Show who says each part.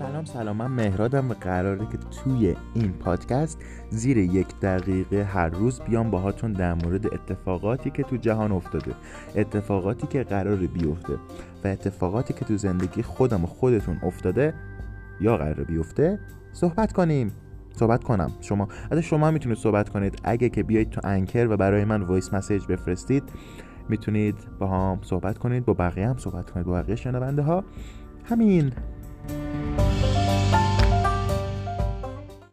Speaker 1: سلام سلام. من مهرادم و قراره که توی این پادکست زیر یک دقیقه هر روز بیام باهاتون در مورد اتفاقاتی که تو جهان افتاده اتفاقاتی که قراره بیفته و اتفاقاتی که تو زندگی خودم و خودتون افتاده یا قراره بیفته صحبت کنیم. صحبت کنم. شما از شما می‌تونید صحبت کنید. اگه که بیاید تو Anchor و برای من voice message بفرستید می‌تونید با هم صحبت کنید با بقیه هم صحبت کنید با بقیه شنونده ها. همین.